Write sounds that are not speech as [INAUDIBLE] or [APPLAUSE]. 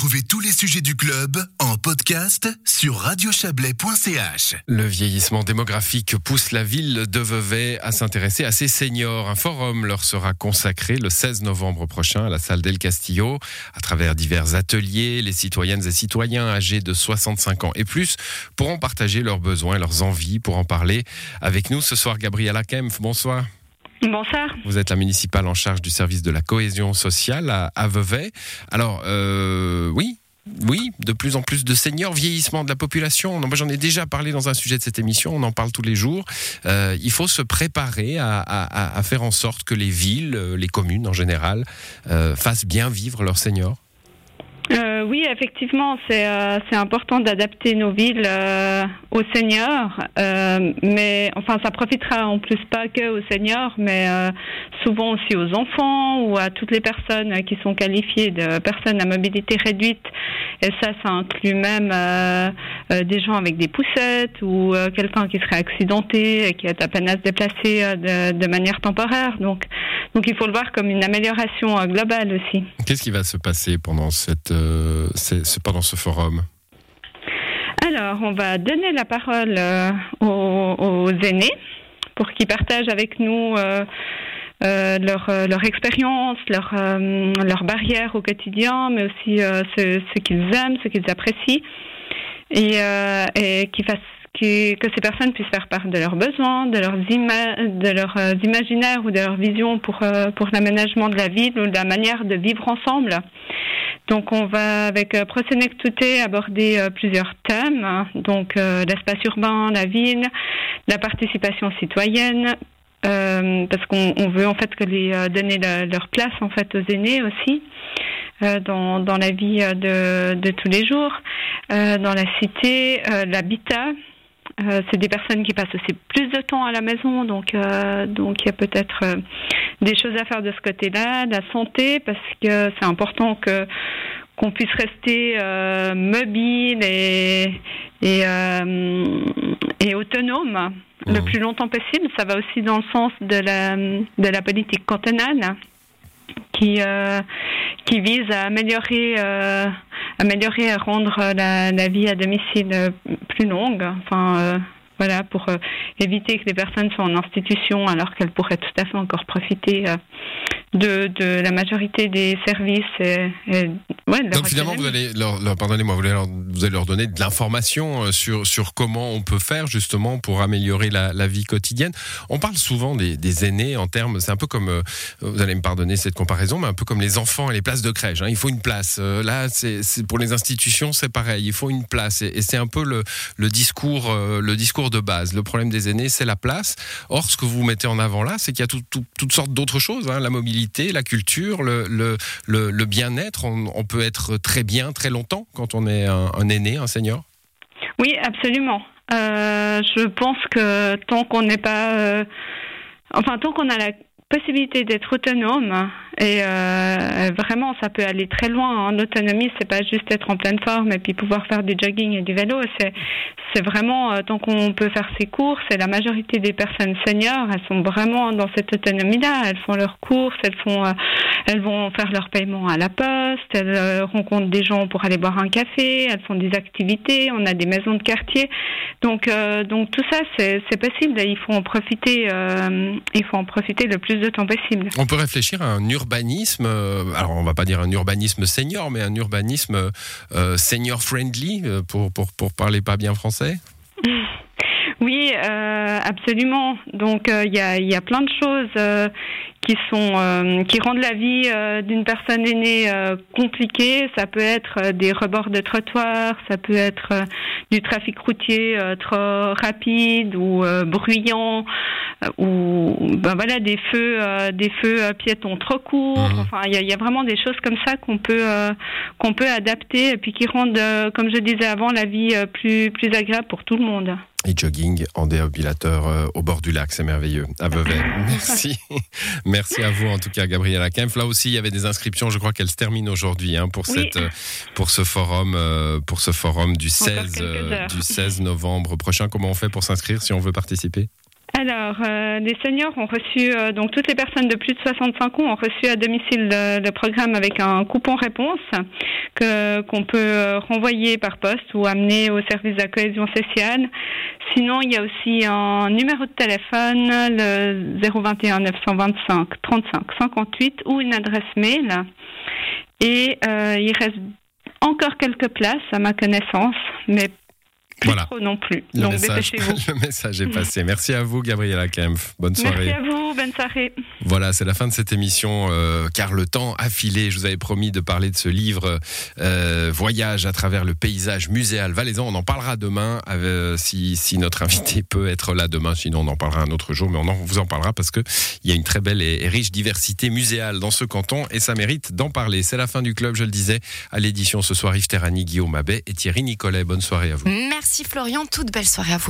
Retrouvez tous les sujets du club en podcast sur radiochablais.ch. Le vieillissement démographique pousse la ville de Vevey à s'intéresser à ses seniors. Un forum leur sera consacré le 16 novembre prochain à la salle d'El Castillo. À travers divers ateliers, les citoyennes et citoyens âgés de 65 ans et plus pourront partager leurs besoins et leurs envies. Pour en parler avec nous ce soir, Gabriela Kempf, bonsoir. Bonsoir. Vous êtes la municipale en charge du service de la cohésion sociale à, Vevey. Alors, euh, oui, oui, de plus en plus de seniors, vieillissement de la population. Moi, j'en ai déjà parlé dans un sujet de cette émission, on en parle tous les jours. Euh, il faut se préparer à, faire en sorte que les villes, les communes en général, euh, fassent bien vivre leurs seniors. Euh, oui, effectivement, c'est euh, important d'adapter nos villes euh, aux seniors, mais enfin, ça profitera en plus pas que aux seniors, mais souvent aussi aux enfants ou à toutes les personnes qui sont qualifiées de personnes à mobilité réduite. Et ça, ça inclut même des gens avec des poussettes ou quelqu'un qui serait accidenté et qui est à peine à se déplacer de, de, manière temporaire. Donc, donc, il faut le voir comme une amélioration globale aussi. Qu'est-ce qui va se passer pendant cette euh, c'est pendant ce forum Alors, on va donner la parole euh, aux, aînés pour qu'ils partagent avec nous euh, leur, leur expérience, leur, leur barrière au quotidien, mais aussi ce, qu'ils aiment, ce qu'ils apprécient, et, que ces personnes puissent faire part de leurs besoins, de leurs, leurs imaginaires ou de leurs visions pour, pour l'aménagement de la ville ou de la manière de vivre ensemble. Donc on va avec euh, Touté aborder euh, plusieurs thèmes, donc euh, l'espace urbain, la ville, la participation citoyenne, euh, parce qu'on veut en fait que les donner leur place en fait aux aînés aussi dans, dans la vie de, de tous les jours, dans la cité, l'habitat. C'est des personnes qui passent aussi plus de temps à la maison, donc donc il y a peut-être des choses à faire de ce côté-là, la santé, parce que c'est important que qu'on puisse rester euh, mobile et et, euh, et autonome le mmh. plus longtemps possible. Ça va aussi dans le sens de la de la politique cantonale qui euh, qui vise à améliorer euh, améliorer rendre la, la vie à domicile plus longue. Enfin voilà, pour euh, éviter que les personnes soient en institution alors qu'elles pourraient tout à fait encore profiter euh, de, de, la majorité des services. Et, Donc finalement, vous allez leur, pardonnez-moi, vous, vous, allez leur donner de l'information euh, sur, sur comment on peut faire justement pour améliorer la, la vie quotidienne. On parle souvent des, des aînés en termes, c'est un peu comme, vous allez me pardonner cette comparaison, mais un peu comme les enfants et les places de crèche. Hein. Il faut une place. Là, c'est pour les institutions, c'est pareil. Il faut une place. Et, et c'est un peu le, le discours, le discours de base. Le problème des aînés, c'est la place. Or, ce que vous mettez en avant là, c'est qu'il y a toutes sortes d'autres choses. Hein. la mobilité, la culture, le, le, bien-être. On, peut être très bien très longtemps quand on est un, aîné, un senior? Oui, absolument. Euh, je pense que tant qu'on n'est pas... Euh, enfin, tant qu'on a la possibilité d'être autonome et euh, vraiment ça peut aller très loin en autonomie c'est pas juste être en pleine forme et puis pouvoir faire du jogging et du vélo c'est vraiment tant qu'on peut faire ses courses et la majorité des personnes seniors elles sont vraiment dans cette autonomie là elles font leurs courses elles font elles vont faire leur paiement à la poste elles euh, rencontrent des gens pour aller boire un café elles font des activités on a des maisons de quartier donc donc tout ça c'est possible il faut en profiter il faut en profiter le plus de temps possible. On peut réfléchir à un urbanisme, euh, alors on va pas dire un urbanisme senior, mais un urbanisme euh, senior friendly, euh, pour, pour, pour parler pas bien français? Oui, absolument. Donc il y, a, y a plein de choses qui sont euh, qui rendent la vie euh, d'une personne aînée euh, compliquée. Ça peut être des rebords de trottoir, ça peut être du trafic routier trop rapide ou bruyant, ou ben voilà des feux des feux piétons trop courts. Mmh. Enfin, il y a, y a, vraiment des choses comme ça qu'on peut qu'on peut adapter et puis qui rendent, comme je disais avant, la vie plus plus agréable pour tout le monde et jogging en déambulateur euh, au bord du lac, c'est merveilleux, à Vevey. [LAUGHS] Merci. Merci à vous en tout cas, Gabriela Kempf. Là aussi, il y avait des inscriptions, je crois qu'elles se terminent aujourd'hui hein, pour, cette, euh, pour ce forum, euh, pour ce forum du 16, du 16 novembre prochain. Comment on fait pour s'inscrire si on veut participer? Alors, euh, les seniors ont reçu, euh, donc toutes les personnes de plus de 65 ans ont reçu à domicile le, programme avec un coupon réponse que qu'on peut euh, renvoyer par poste ou amener au service de la cohésion sociale. Sinon, il y a aussi un numéro de téléphone, le 021 925 35 58 ou une adresse mail. Et euh, il reste encore quelques places à ma connaissance, mais plus Voilà. trop non plus. Le Donc message, dépêchez-vous. [LAUGHS] le message est passé. Merci à vous, Gabriela Kempf. Bonne soirée. Merci à vous, bonne soirée. Voilà, c'est la fin de cette émission, euh, car le temps a filé. Je vous avais promis de parler de ce livre euh, Voyage à travers le paysage muséal valaisan. On en parlera demain, euh, si, si notre invité peut être là demain. Sinon, on en parlera un autre jour, mais on en, vous en parlera parce que il y a une très belle et, et riche diversité muséale dans ce canton et ça mérite d'en parler. C'est la fin du club, je le disais. À l'édition ce soir, Yves Terrani, Guillaume Abbé et Thierry Nicolet. Bonne soirée à vous. Merci Florian, toute belle soirée à vous.